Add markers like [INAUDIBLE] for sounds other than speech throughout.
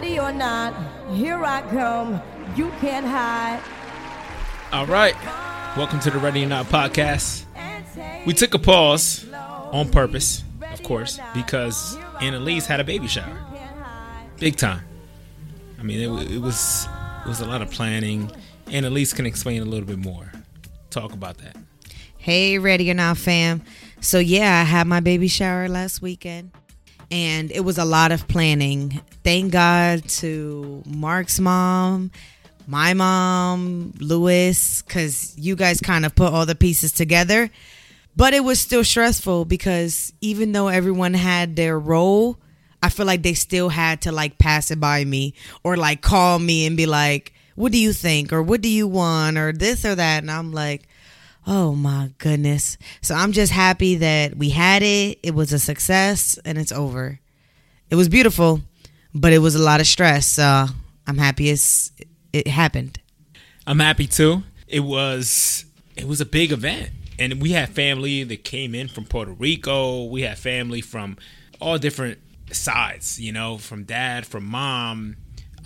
Ready or not, here I come. You can't hide. All right. Welcome to the Ready or Not podcast. We took a pause on purpose, of course, because Anelys had a baby shower. Big time. I mean, it, it was it was a lot of planning. Anelys can explain a little bit more. Talk about that. Hey, Ready or Not fam. So, yeah, I had my baby shower last weekend and it was a lot of planning. Thank God to Mark's mom, my mom, Lewis, because you guys kind of put all the pieces together. But it was still stressful because even though everyone had their role, I feel like they still had to like pass it by me or like call me and be like, what do you think? Or what do you want? Or this or that. And I'm like, Oh my goodness. So I'm just happy that we had it. It was a success and it's over. It was beautiful, but it was a lot of stress. So I'm happy it's it happened. I'm happy too. It was it was a big event. And we had family that came in from Puerto Rico. We had family from all different sides, you know, from dad, from mom,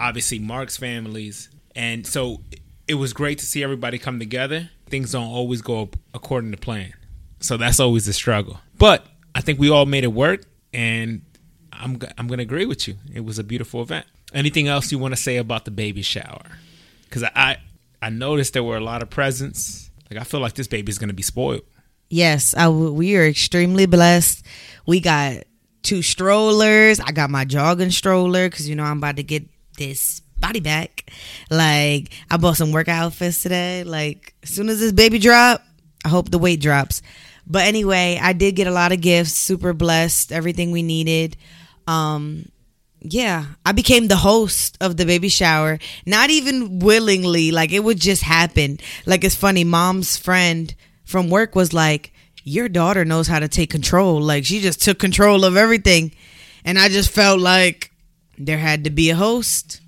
obviously Mark's families. And so it was great to see everybody come together things don't always go according to plan. So that's always the struggle. But I think we all made it work, and I'm I'm gonna agree with you. It was a beautiful event. Anything else you want to say about the baby shower? Because I I noticed there were a lot of presents. Like I feel like this baby is gonna be spoiled. Yes, I, we are extremely blessed. We got two strollers. I got my jogging stroller because you know I'm about to get this body back. Like I bought some workout outfits today. Like as soon as this baby drop, I hope the weight drops. But anyway, I did get a lot of gifts. Super blessed. Everything we needed. Um, yeah, I became the host of the baby shower. Not even willingly. Like it would just happen. Like it's funny. Mom's friend from work was like, "Your daughter knows how to take control." Like she just took control of everything, and I just felt like there had to be a host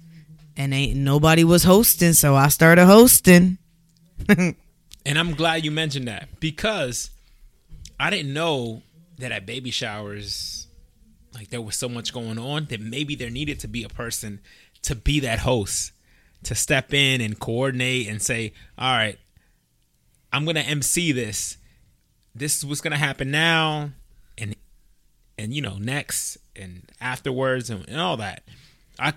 and ain't nobody was hosting, so I started hosting. [LAUGHS] and I'm glad you mentioned that because I didn't know that at baby showers, like there was so much going on that maybe there needed to be a person to be that host, to step in and coordinate and say, all right, I'm going to MC this. This is what's going to happen now and and you know next and afterwards and, and all that. I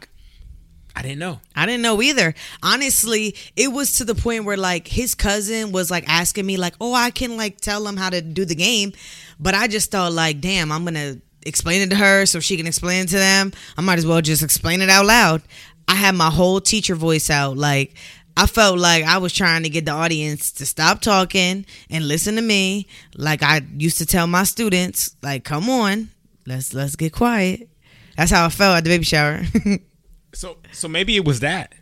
I didn't know. I didn't know either. Honestly, it was to the point where like his cousin was like asking me like, "Oh, I can like tell him how to do the game," but I just thought like, "Damn, I'm gonna explain it to her so she can explain it to them. I might as well just explain it out loud." I had my whole teacher voice out, like. I felt like I was trying to get the audience to stop talking and listen to me, like I used to tell my students, like, "Come on, let's let's get quiet." That's how I felt at the baby shower. [LAUGHS] So so maybe it was that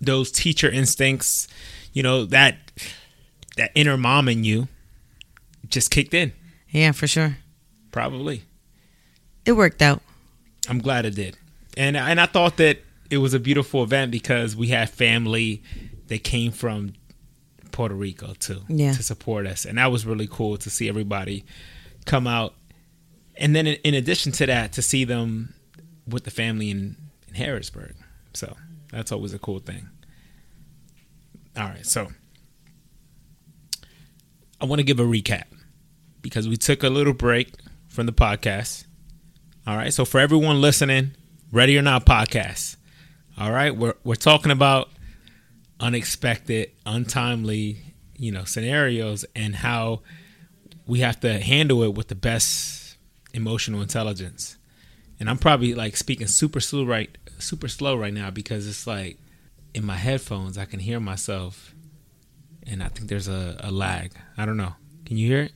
those teacher instincts, you know that that inner mom in you just kicked in. Yeah, for sure. Probably. It worked out. I'm glad it did, and and I thought that it was a beautiful event because we had family that came from Puerto Rico too yeah. to support us, and that was really cool to see everybody come out. And then in, in addition to that, to see them with the family in in Harrisburg. So that's always a cool thing. All right, so I want to give a recap because we took a little break from the podcast. All right, so for everyone listening, Ready or Not podcast. All right, we're we're talking about unexpected, untimely, you know, scenarios and how we have to handle it with the best emotional intelligence. And I'm probably like speaking super slow right super slow right now because it's like in my headphones I can hear myself and I think there's a, a lag. I don't know. Can you hear it?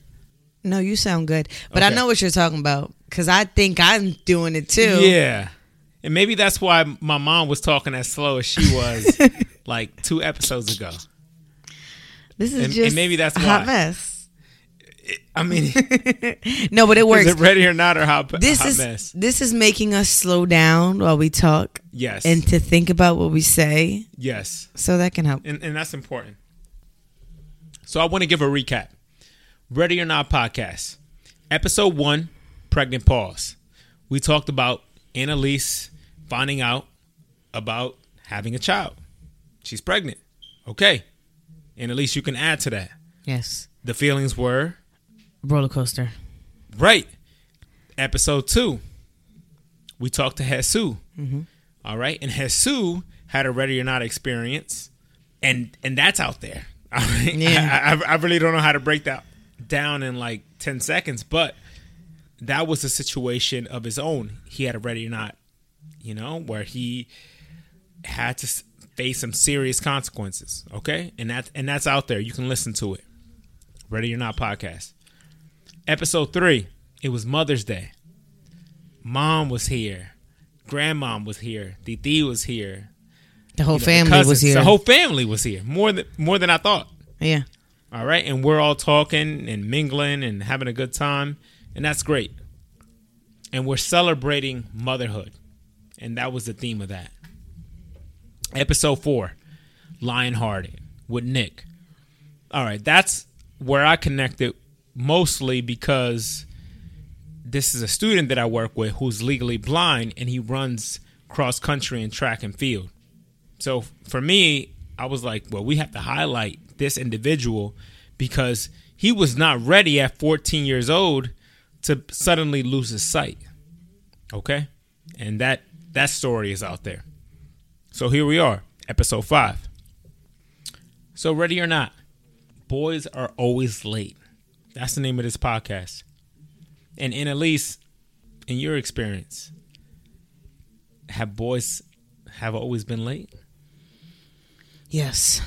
No, you sound good. But okay. I know what you're talking about because I think I'm doing it too. Yeah. And maybe that's why my mom was talking as slow as she was [LAUGHS] like two episodes ago. This is and, just and maybe that's why. hot mess. I mean, [LAUGHS] no, but it works. Is it ready or not, or how? This hot is mess? this is making us slow down while we talk. Yes, and to think about what we say. Yes, so that can help, and, and that's important. So I want to give a recap. Ready or not podcast, episode one, pregnant pause. We talked about Anelys finding out about having a child. She's pregnant. Okay. Anelys you can add to that. Yes. The feelings were Roller coaster. right. Episode two, we talked to Jesus. Mm-hmm. All right. And Hesu had a ready or not experience. And and that's out there. [LAUGHS] Yeah. I, I, I really don't know how to break that down in like 10 seconds, but that was a situation of his own. He had a ready or not, you know, where he had to face some serious consequences. Okay, and that and that's out there. You can listen to it. Ready or not podcast. Episode three. It was Mother's Day. Mom was here. Grandmom was here. Didi was here. The whole You know, the family was here. The whole family was here. More than more than I thought. yeah. All right. And we're all talking and mingling and having a good time. And that's great. And we're celebrating motherhood. And that was the theme of that. Episode four Lionhearted with Nick. All right. That's where I connected mostly because this is a student that I work with who's legally blind and he runs cross country and track and field. So for me, I was like, well, we have to highlight this individual because he was not ready at 14 years old to suddenly lose his sight. Okay? And that that story is out there. So here we are, episode 5. So ready or not, boys are always late. That's the name of this podcast. And in at least in your experience, have boys have always been late? Yes.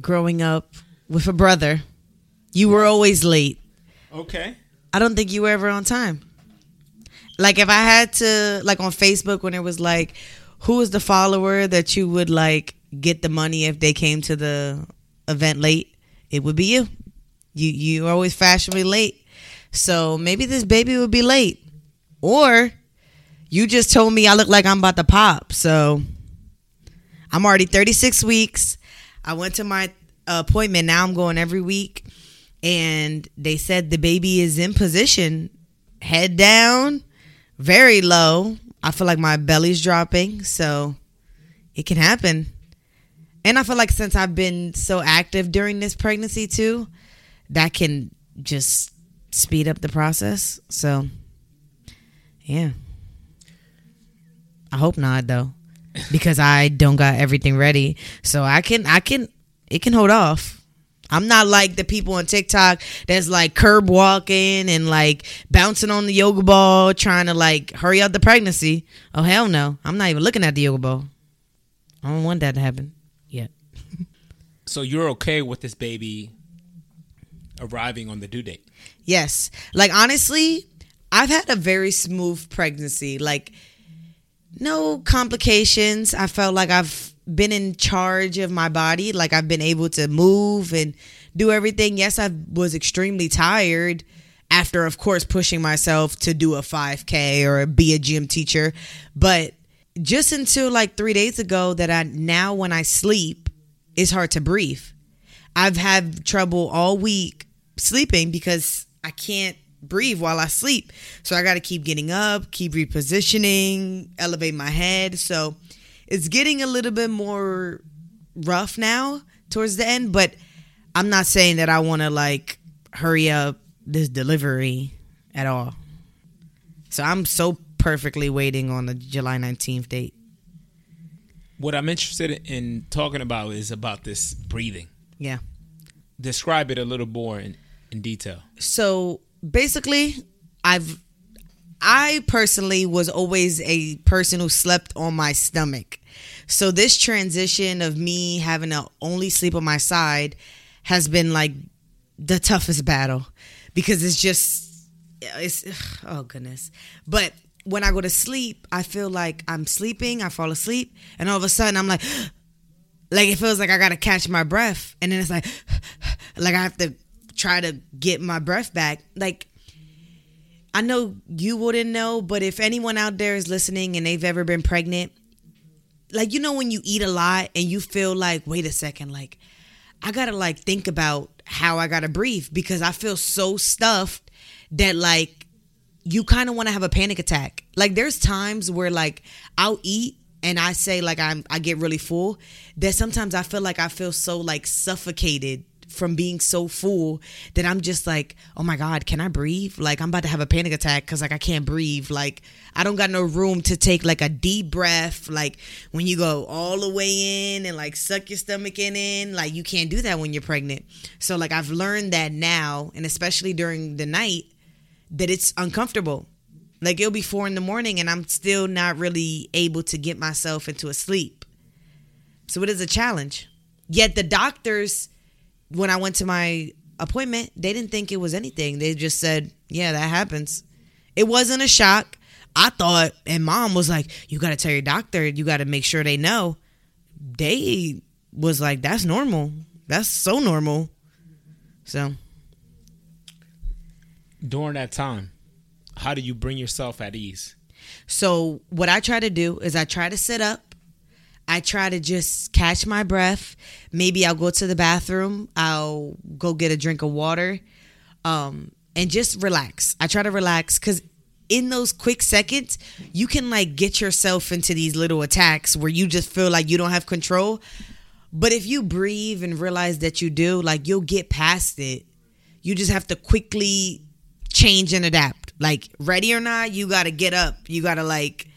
Growing up with a brother, you were always late. Okay. I don't think you were ever on time. Like if I had to like on Facebook when it was like who is the follower that you would like get the money if they came to the event late, it would be you. You you always fashionably late. So maybe this baby would be late. Or you just told me I look like I'm about to pop. So I'm already 36 weeks. I went to my appointment. Now I'm going every week. And they said the baby is in position, head down, very low. I feel like my belly's dropping. So it can happen. And I feel like since I've been so active during this pregnancy too, that can just speed up the process. So, yeah. I hope not though, because I don't got everything ready. So I can, I can, it can hold off. I'm not like the people on TikTok that's like curb walking and like bouncing on the yoga ball, trying to like hurry up the pregnancy. Oh hell no! I'm not even looking at the yoga ball. I don't want that to happen yet. So you're okay with this baby arriving on the due date? Yes. Like honestly, I've had a very smooth pregnancy. Like no complications. I felt like I've been in charge of my body. Like I've been able to move and do everything. Yes, I was extremely tired after of course pushing myself to do a 5k or be a gym teacher, but just until like 3 days ago that I now when I sleep it's hard to breathe. I've had trouble all week sleeping because I can't breathe while I sleep. So I got to keep getting up, keep repositioning, elevate my head. So it's getting a little bit more rough now towards the end, but I'm not saying that I want to like hurry up this delivery at all. So I'm so perfectly waiting on the July 19th date. What I'm interested in talking about is about this breathing. Yeah. Describe it a little more in, in detail. so basically i've i personally was always a person who slept on my stomach so this transition of me having to only sleep on my side has been like the toughest battle because it's just it's oh goodness but when i go to sleep i feel like i'm sleeping i fall asleep and all of a sudden i'm like [GASPS] like it feels like I gotta catch my breath, and then it's like, [SIGHS] like I have to try to get my breath back. Like I know you wouldn't know, but if anyone out there is listening and they've ever been pregnant, like you know when you eat a lot and you feel like, wait a second, like I gotta like think about how I gotta breathe because I feel so stuffed that like you kind of want to have a panic attack. Like there's times where like I'll eat and I say like I'm I get really full. That sometimes I feel like I feel so like suffocated from being so full that I'm just like, oh my God, can I breathe? Like I'm about to have a panic attack because like I can't breathe. Like I don't got no room to take like a deep breath. Like when you go all the way in and like suck your stomach in in, like you can't do that when you're pregnant. So like I've learned that now, and especially during the night, that it's uncomfortable. Like it'll be four in the morning and I'm still not really able to get myself into a sleep. So it is a challenge. Yet the doctors when I went to my appointment, they didn't think it was anything. They just said, "Yeah, that happens." It wasn't a shock. I thought, and mom was like, "You got to tell your doctor. You got to make sure they know." They was like, "That's normal. That's so normal." So, During that time, how do you bring yourself at ease? so what I try to do is I try to sit up. I try to just catch my breath. Maybe I'll go to the bathroom. I'll go get a drink of water, um, and just relax. I try to relax because in those quick seconds, you can like get yourself into these little attacks where you just feel like you don't have control. But if you breathe and realize that you do, like you'll get past it. You just have to quickly change and adapt. Like ready or not, you got to get up. You got to like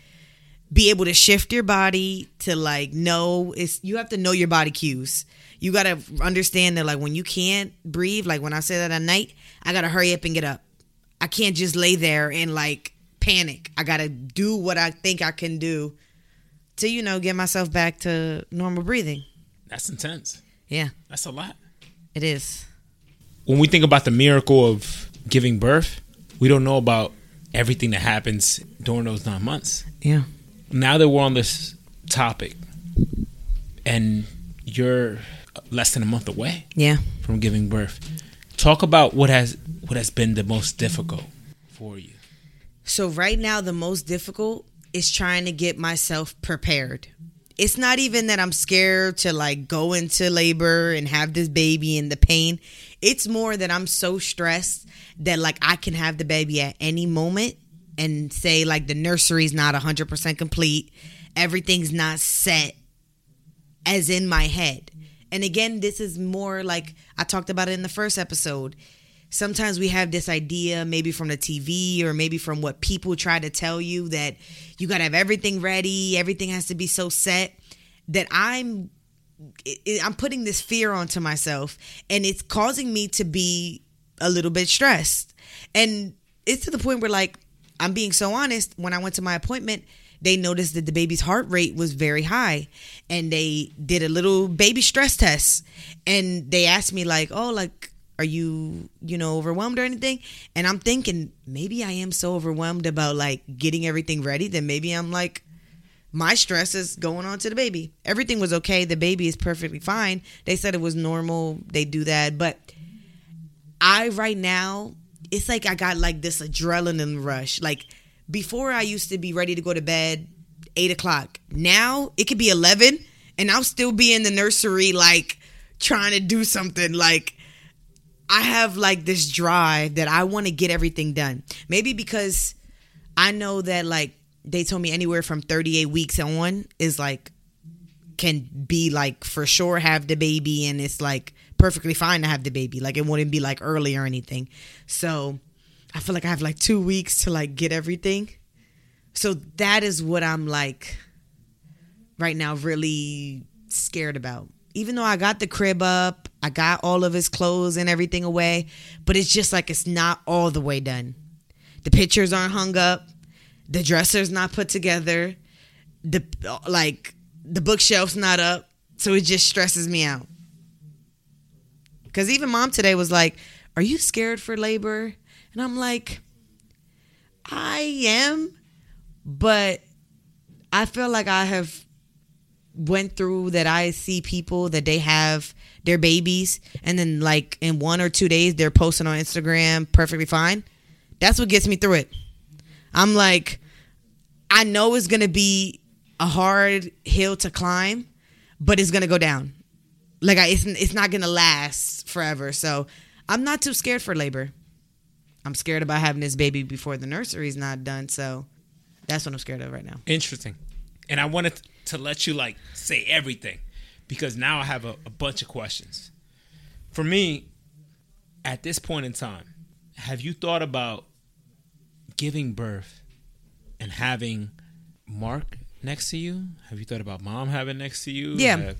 be able to shift your body to like know it's you have to know your body cues. You got to understand that like when you can't breathe, like when I say that at night, I got to hurry up and get up. I can't just lay there and like panic. I got to do what I think I can do to you know get myself back to normal breathing. That's intense. Yeah, That's a lot. it is. When we think about the miracle of giving birth, we don't know about everything that happens during those nine months. Yeah. Now that we're on this topic, and you're less than a month away Yeah. from giving birth, talk about what has what has been the most difficult for you. So right now the most difficult is trying to get myself prepared. It's not even that I'm scared to like go into labor and have this baby and the pain. It's more that I'm so stressed that like I can have the baby at any moment and say like the nursery's not 100% complete, everything's not set as in my head. And again, this is more like I talked about it in the first episode. Sometimes we have this idea, maybe from the TV or maybe from what people try to tell you, that you got to have everything ready, everything has to be so set. That I'm, I'm putting this fear onto myself, and it's causing me to be a little bit stressed. And it's to the point where, like, I'm being so honest. When I went to my appointment, they noticed that the baby's heart rate was very high, and they did a little baby stress test. And they asked me, like, "Oh, like, are you, you know, overwhelmed or anything?" And I'm thinking maybe I am so overwhelmed about like getting everything ready that maybe I'm like my stress is going on to the baby. Everything was okay. The baby is perfectly fine. They said it was normal. They do that. But I, right now, it's like I got like this adrenaline rush. Like before, I used to be ready to go to bed eight o'clock. Now it could be 11 and I'll still be in the nursery, like trying to do something. Like, I have like this drive that I want to get everything done. Maybe because I know that like they told me anywhere from 38 weeks on is like can be like for sure have the baby and it's like perfectly fine to have the baby. Like it wouldn't be like early or anything. So I feel like I have like two weeks to like get everything. So that is what I'm like right now really scared about. Even though I got the crib up, I got all of his clothes and everything away, but it's just like it's not all the way done. The pictures aren't hung up, the dresser's not put together, the like the bookshelf's not up, so it just stresses me out. Cuz even mom today was like, "Are you scared for labor?" And I'm like, "I am, but I feel like I have went through that I see people that they have their babies and then like in one or two days they're posting on Instagram perfectly fine. That's what gets me through it. I'm like I know it's to be a hard hill to climb, but it's to go down. Like I, it's it's not going to last forever. So, I'm not too scared for labor. I'm scared about having this baby before the nursery's not done. So that's what I'm scared of right now. Interesting. And I wanted to let you like say everything because now I have a, a bunch of questions. For me, at this point in time, have you thought about giving birth and having Mark next to you? Have you thought about mom having next to you? Yeah. Have,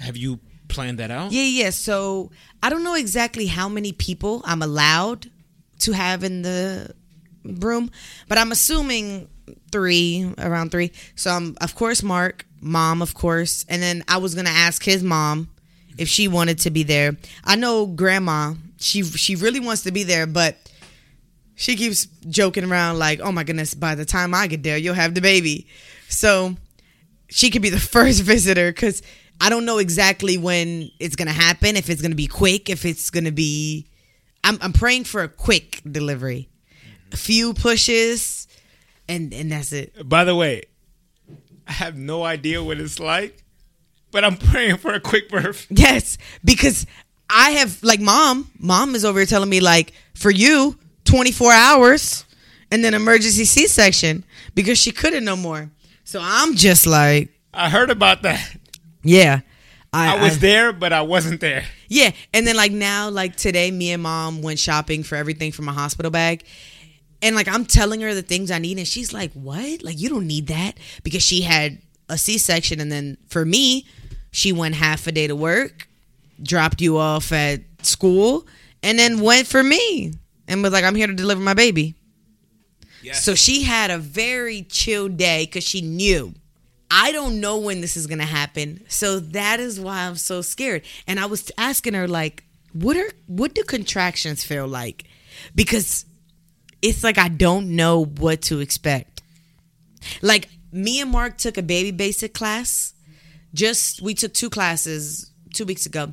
have you planned that out? Yeah, yeah. So I don't know exactly how many people I'm allowed to have in the room, but I'm assuming three, around three. So I'm, of course, Mark, mom, of course, and then I was gonna ask his mom if she wanted to be there. I know grandma, she she really wants to be there, but she keeps joking around like, "Oh my goodness, by the time I get there, you'll have the baby." So she could be the [LAUGHS] first visitor because I don't know exactly when it's gonna happen. If it's gonna be quick, if it's gonna be, I'm I'm praying for a quick delivery, a few pushes, and and that's it. By the way, I have no idea what it's like, but I'm praying for a quick birth. [LAUGHS] Yes, because I have like mom. Mom is over here telling me like for you, 24 hours, and then emergency C-section because she couldn't no more. So I'm just like, I heard about that. Yeah. I was there, but I wasn't there. Yeah, and then like now, like today, me and mom went shopping for everything for my hospital bag. And like I'm telling her the things I need, and she's like, What? Like, you don't need that because she had a C section. And then for me, she went half a day to work, dropped you off at school, and then went for me and was like, I'm here to deliver my baby. Yes. So she had a very chill day because she knew I don't know when this is gonna happen. So that is why I'm so scared. And I was asking her like, what are what do contractions feel like? Because it's like I don't know what to expect. Like me and Mark took a baby basic class. Just we took two classes two weeks ago,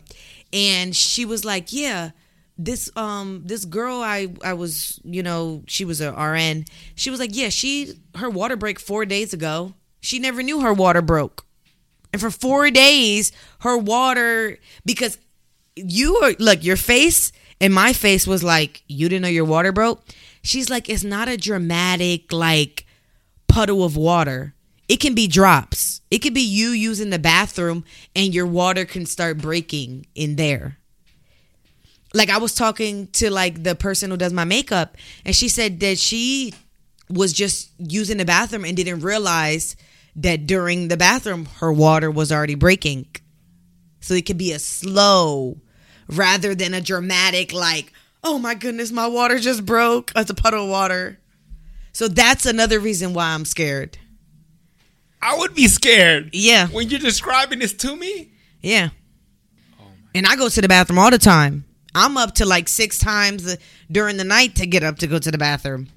and she was like, "Yeah, this um this girl I I was you know she was a RN. She was like, yeah, she her water break four days ago. She never knew her water broke, and for four days her water because you are look your face and my face was like you didn't know your water broke. She's like, it's not a dramatic like puddle of water. It can be drops. It could be you using the bathroom and your water can start breaking in there like I was talking to like the person who does my makeup and she said that she was just using the bathroom and didn't realize that during the bathroom her water was already breaking. So it could be a slow rather than a dramatic like, "Oh my goodness, my water just broke." It's a puddle of water. So that's another reason why I'm scared. I would be scared. Yeah. When you're describing this to me, Yeah. Oh and I go to the bathroom all the time. I'm up to like six times during the night to get up to go to the bathroom.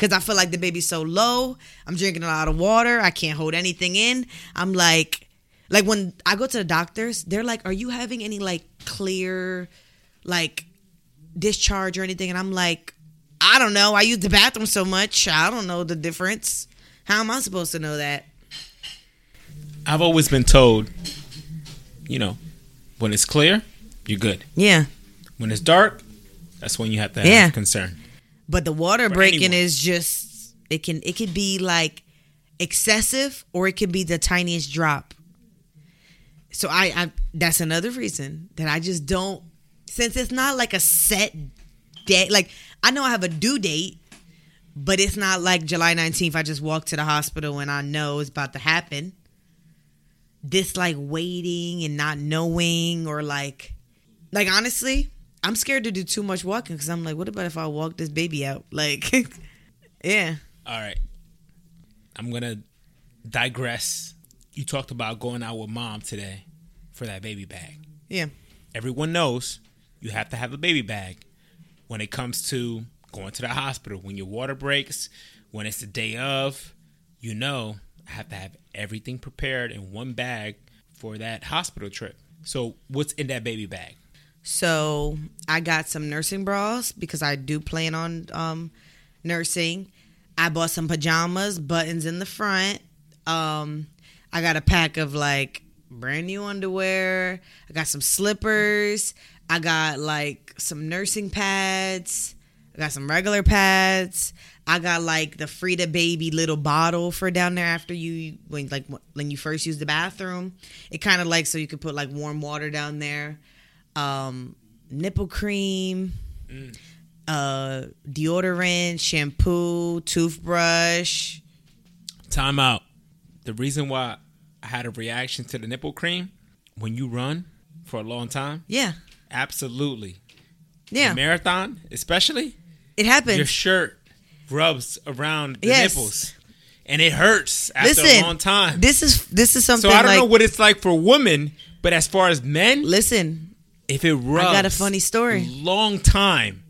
Cause I feel like the baby's so low. I'm drinking a lot of water. I can't hold anything in. I'm like, like when I go to the doctors, they're like, "Are you having any like clear, like discharge or anything?" And I'm like, "I don't know. I use the bathroom so much. I don't know the difference. How am I supposed to know that?" I've always been told, you know, when it's clear, you're good. Yeah. When it's dark, that's when you have to have Yeah. concern. But the water For breaking anyone. is just it can it could be like excessive or it could be the tiniest drop. So I, I that's another reason that I just don't since it's not like a set day like I know I have a due date but it's not like July 19th I just walk to the hospital and I know it's about to happen. This like waiting and not knowing or like like honestly, I'm scared to do too much walking because I'm like, what about if I walk this baby out? [LAUGHS] Like, yeah, All right. I'm going to digress. You talked about going out with mom today for that baby bag. yeah, Everyone knows you have to have a baby bag when it comes to going to the hospital. When your water breaks, when it's the day of, you know, I have to have everything prepared in one bag for that hospital trip. So, what's in that baby bag? So I got some nursing bras because I do plan on um, nursing. I bought some pajamas, buttons in the front. Um, I got a pack of like brand new underwear. I got some slippers. I got like some nursing pads. I got some regular pads. I got like the Frida baby little bottle for down there after you when like when you first use the bathroom. It kind of like so you could put like warm water down there. Um, nipple cream, uh, deodorant, shampoo, toothbrush. Time out. The reason why I had a reaction to the nipple cream when you run for a long time, Yeah, absolutely. yeah. Marathon, especially, It happens. your shirt rubs around the Yes. nipples, and it hurts after Listen, a long time. This is this is something so I don't like know what it's like for women, but as far as men, listen. If it rubs, I got a funny story. Long time,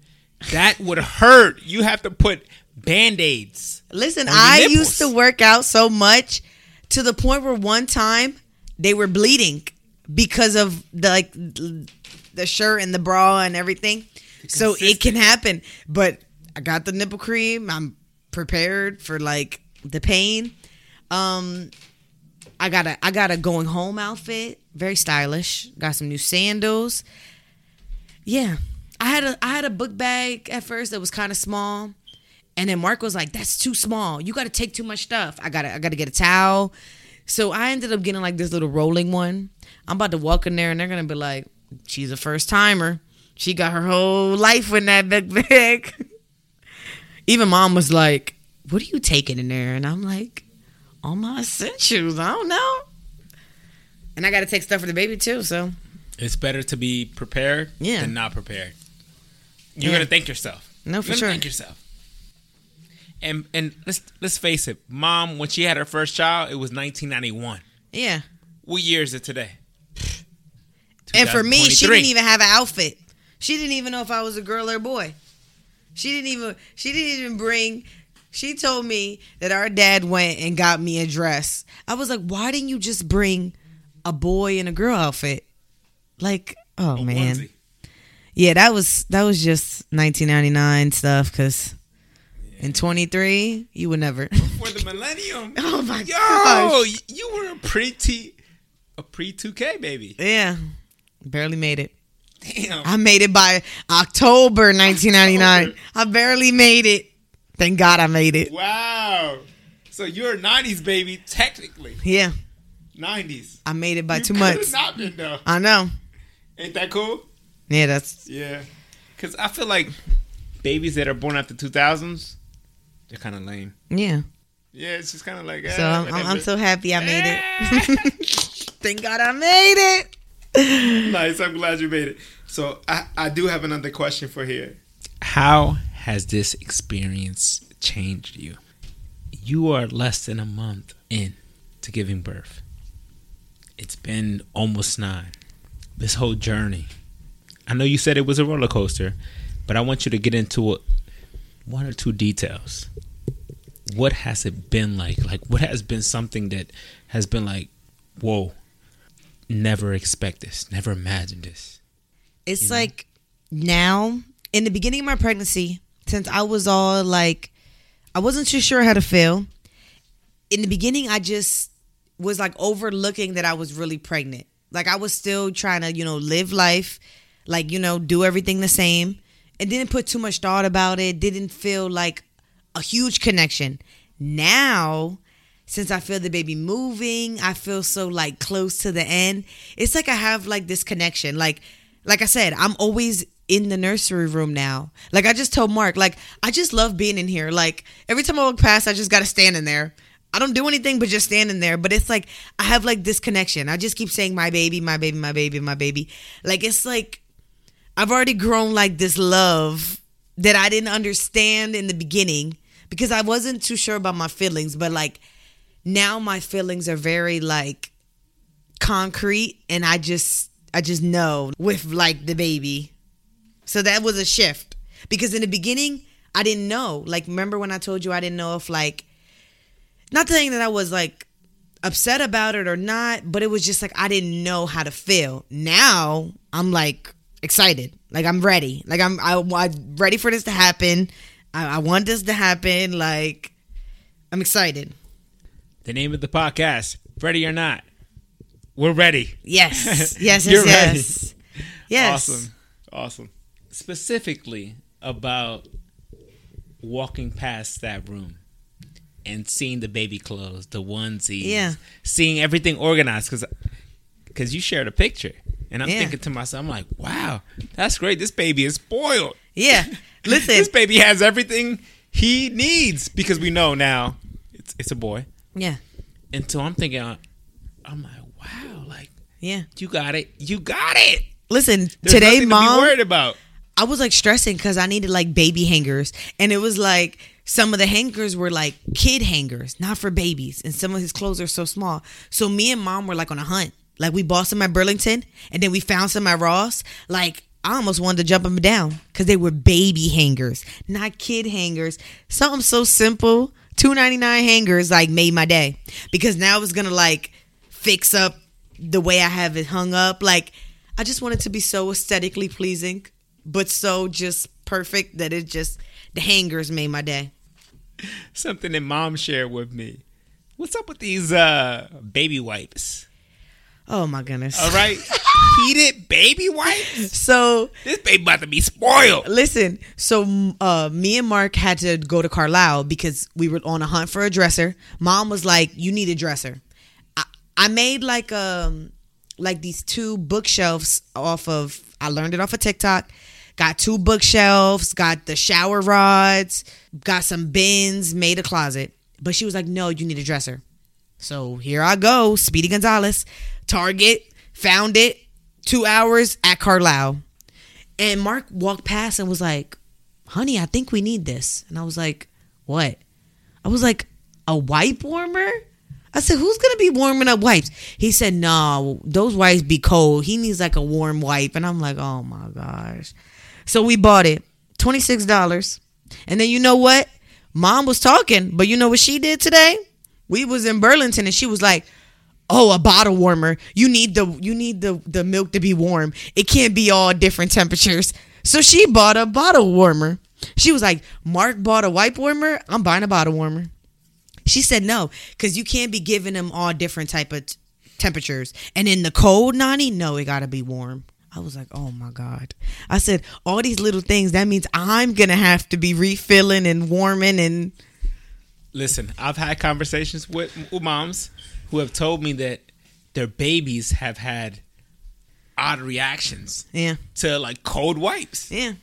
that would hurt. You have to put band aids. Listen, I nipples. used to work out so much to the point where one time they were bleeding because of the like the shirt and the bra and everything. So it can happen. But I got the nipple cream. I'm prepared for like the pain. Um I got a I got a going home outfit, very stylish. Got some new sandals. Yeah. I had a I had a book bag at first that was kind of small. And then Mark was like, "That's too small. You got to take too much stuff. I got to I got to get a towel." So I ended up getting like this little rolling one. I'm about to walk in there and they're going to be like, "She's a first timer. She got her whole life in that big bag." [LAUGHS] Even mom was like, "What are you taking in there?" And I'm like, "All my essentials. I don't know." And I got to take stuff for the baby too, so It's better to be prepared Yeah. than not prepared. You're Yeah. gonna thank yourself. No, You're for sure. Thank yourself. And and let's let's face it, mom, when she had her first child, it was 1991. yeah. What year is it today? And for me, she didn't even have an outfit. She didn't even know if I was a girl or a boy. She didn't even she didn't even bring she told me that our dad went and got me a dress. I was like, "Why didn't you just bring a boy and a girl outfit?" Like, oh A man. onesie. Yeah, that was that was just 1999 stuff cuz in 23, you would never. For the millennium. [LAUGHS] oh my Yo, gosh. you were a pre T, a pre 2K baby. Yeah. Barely made it. Damn. I made it by October 1999. I barely made it. Thank God I made it. Wow. So you're a 90s baby, technically. Yeah, 90s. I made it by You two coulda months. Not been though. I know. Ain't that cool? Yeah, that's Yeah. Because I feel like babies that are born after 2000s, they're kind of lame. yeah. Yeah, it's just kind of like. So eh, I'm, I'm. I'm so happy I made it. [LAUGHS] Thank God I made it. nice. I'm glad you made it. So I, I do have another question for here. How has this experience changed you? You are less than a month in to giving birth. It's been almost nine. This whole journey. I know you said it was a roller coaster, but I want you to get into it, one or two details. What has it been like? Like, what has been something that has been like, whoa, never expect this, never imagined this. It's You know? like now, in the beginning of my pregnancy, since I was all like, I wasn't too sure how to feel. In the beginning, I just was like overlooking that I was really pregnant. Like I was still trying to, you know, live life, like, you know, do everything the same and didn't put too much thought about it. Didn't feel like a huge connection. Now, since I feel the baby moving, I feel so like close to the end. It's like I have like this connection. Like like I said, I'm always in the nursery room now. Like I just told Mark, like I just love being in here. Like every time I walk past, I just got to stand in there. I don't do anything but just stand in there. But it's like I have like this connection. I just keep saying my baby, my baby, my baby, my baby. Like it's like I've already grown like this love that I didn't understand in the beginning because I wasn't too sure about my feelings, but like now my feelings are very like concrete and I just I just know with like the baby. So that was a shift because in the beginning I didn't know. Like remember when I told you I didn't know if like not saying that I was like upset about it or not, but it was just like I didn't know how to feel. Now I'm like excited, like I'm ready, like I'm I, I'm ready for this to happen. I, I want this to happen. Like I'm excited. The name of the podcast, Ready or Not. We're ready. Yes, [LAUGHS] yes, yes, You're ready. yes. Yes. Awesome. Awesome. Specifically about walking past that room and seeing the baby clothes, the onesies, Yeah. seeing everything organized because because you shared a picture, and I'm Yeah. thinking to myself, I'm like, wow, that's great. This baby is spoiled. Yeah. [LAUGHS] Listen. this baby has everything he needs because we know now it's it's a boy, yeah. and so I'm thinking, I'm like, wow, like Yeah. you got it, you got it. Listen, There's today, nothing to be mom, worried about. I was like stressing because I needed like baby hangers, and it was like some of the hangers were like kid hangers, not for babies, and some of his clothes are so small. So me and mom were like on a hunt. Like we bought some at Burlington, and then we found some at Ross. Like I almost wanted to jump them down because they were baby hangers, not kid hangers. Something so simple, two ninety nine hangers, like made my day because now it's gonna like fix up the way I have it hung up. Like I just want it to be so aesthetically pleasing, but so just perfect that it just the hangers made my day. Something that mom shared with me. What's up with these uh baby wipes? Oh my goodness. All right, [LAUGHS] heated baby wipes. So This baby about to be spoiled. listen, so uh, me and Mark had to go to Carlisle because we were on a hunt for a dresser. Mom was like, "You need a dresser." I, I made like um like these two bookshelves off of. I learned it off of TikTok. Got two bookshelves. Got the shower rods. Got some bins. Made a closet. But she was like, "No, you need a dresser." So here I go, Speedy Gonzalez, Target, found it. Two hours at Carlisle. And Mark walked past and was like, honey, I think we need this. And I was like, what? I was like, a wipe warmer? I said, who's to be warming up wipes? He said, no, those wipes be cold. He needs like a warm wipe. And I'm like, oh my gosh. So we bought it, $26. And then you know what? Mom was talking, but you know what she did today? We was in Burlington and she was like, oh a bottle warmer. You need the you need the the milk to be warm. It can't be all different temperatures. So she bought a bottle warmer. She was like mark bought a wipe warmer? I'm buying a bottle warmer. She said no because you can't be giving them all different type of t- temperatures. And in the cold nani no it gotta be warm I was like, oh my God. I said, all these little things, that means I'm going to have to be refilling and warming and Listen, I've had conversations with, with moms who have told me that their babies have had odd reactions yeah, to like cold wipes. yeah,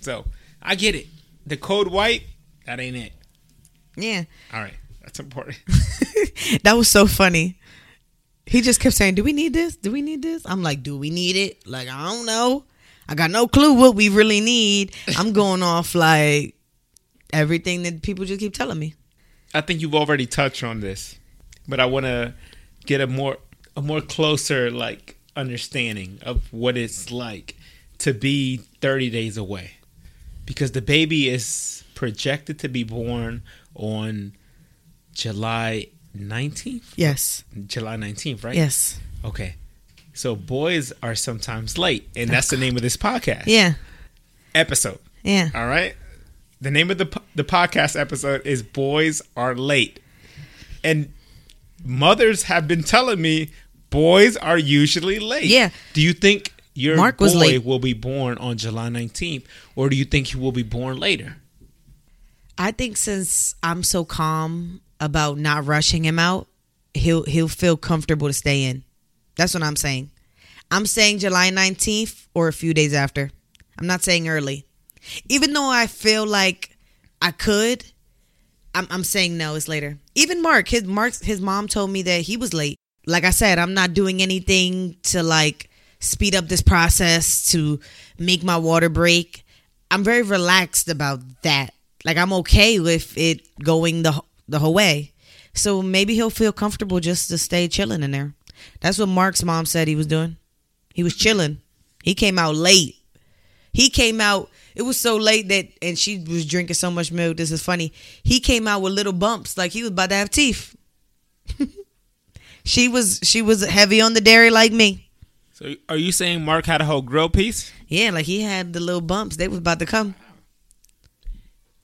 So I get it. The cold wipe, that ain't it. yeah. All right, that's important. [LAUGHS] that was so funny. He just kept saying, "Do we need this? Do we need this?" I'm like, "Do we need it?" Like, I don't know. I got no clue what we really need. I'm going off like everything that people just keep telling me. I think you've already touched on this, but I want to get a more a more closer like understanding of what it's like to be 30 days away because the baby is projected to be born on July 19th Yes. July 19th right Yes. okay so boys are sometimes late and that's the name of this podcast Yeah. episode Yeah. all right. The name of the the podcast episode is "Boys Are Late," and mothers have been telling me boys are usually late. Yeah. Do you think your Mark boy late. will be born on July nineteenth, or do you think he will be born later? I think since I'm so calm about not rushing him out, he'll he'll feel comfortable to stay in. That's what I'm saying. I'm saying July 19th or a few days after. I'm not saying early. Even though I feel like I could, I'm, I'm saying no, it's later. Even Mark, his Mark's his mom told me that he was late. Like I said, I'm not doing anything to like speed up this process to make my water break. I'm very relaxed about that. Like I'm okay with it going the the whole way. So maybe he'll feel comfortable just to stay chilling in there. That's what Mark's mom said he was doing. He was chilling. He came out late. He came out. It was so late that, and she was drinking so much milk. This is funny. He came out with little bumps, like he was about to have teeth. [LAUGHS] she was she was heavy on the dairy like me. So, are you saying Mark had a whole grill piece? Yeah, like he had the little bumps. They was about to come.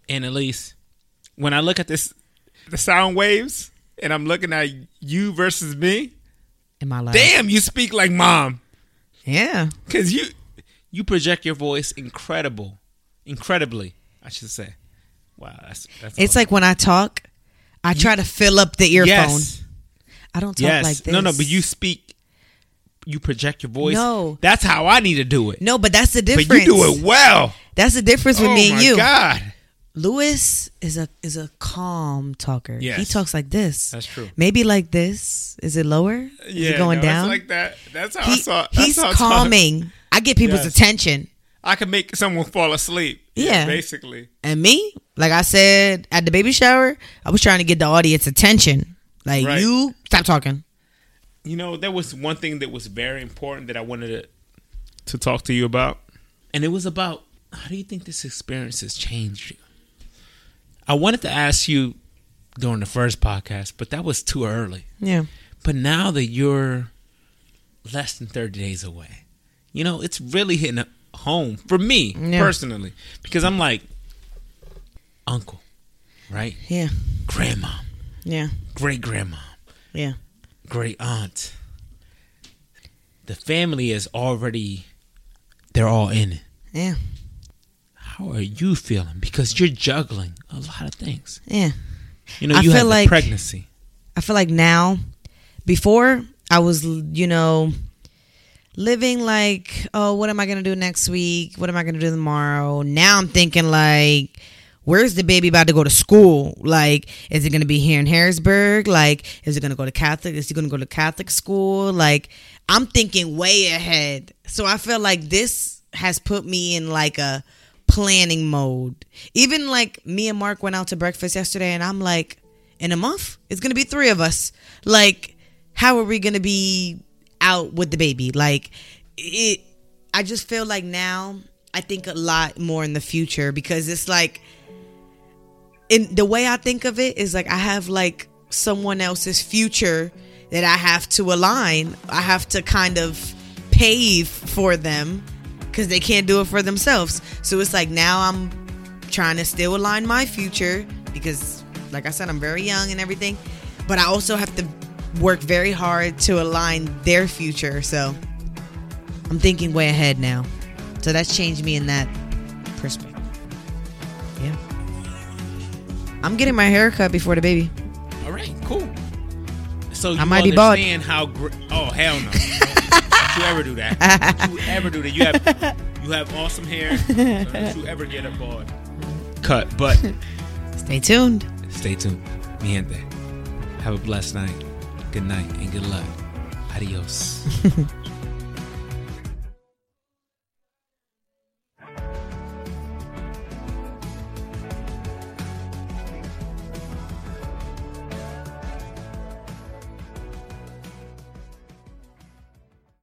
Anelys, when I look at this, the sound waves, and I'm looking at you versus me, In my life. damn, you speak like mom. Yeah. Cause you you project your voice incredible, incredibly, I should say. Wow, that's that's. It's awesome. like when I talk, I try to fill up the earphone. yes, I don't talk yes. like this. No, no, but you speak. You project your voice. No. that's how I need to do it. No, but that's the difference. but you do it well. That's the difference with oh me and my you. God, Lewis is a is a calm talker. He talks like this. that's true. Maybe like this. Is it lower? Is it going no, down? like that. That's how I He- saw. That's he's how I saw calming. I get people's Yes. attention. I can make someone fall asleep. Yeah. basically. And me, like I said at the baby shower, I was trying to get the audience attention. Like Right. you stop talking. You know, there was one thing that was very important that I wanted to to talk to you about, and it was about how do you think this experience has changed you? I wanted to ask you during the first podcast, but that was too early. Yeah. But now that you're less than 30 days away, you know, it's really hitting home for me Yeah. personally because I'm like, uncle, right? Yeah. Grandma, Yeah. great grandma, Yeah. great aunt. The family is already, they're all in it. Yeah. How are you feeling? Because you're juggling a lot of things. Yeah. You know, I you feel have the like- pregnancy. I feel like now, before I was, you know, living like, oh, what am I gonna do next week? What am I gonna do tomorrow? Now I'm thinking like, where's the baby about to go to school? Like, is it gonna be here in Harrisburg? Like, is it gonna go to Catholic? Is he gonna go to Catholic school? Like, I'm thinking way ahead. So I feel like this has put me in like a planning mode. Even like me and Mark went out to breakfast yesterday, and I'm like, in a month, it's gonna be three of us. Like, how are we gonna be out with the baby? Like, it. I just feel like now I think a lot more in the future because it's like, in the way I think of it is like I have like someone else's future that I have to align. I have to kind of pave for them because they can't do it for themselves. So it's like now I'm trying to still align my future because, like I said, I'm very young and everything, but I also have to work very hard to align their future. So I'm thinking way ahead now. So that's changed me in that perspective. Yeah. I'm getting my hair cut before the baby. All right, cool. So you I might be bald. how? Gr- oh hell no! [LAUGHS] don't you ever do that? Don't you ever do that? You have you have awesome hair. Don't you ever get a bald cut? But Stay tuned. stay tuned. Mi gente. Have a blessed night. Good night and good luck. Adios. [LAUGHS]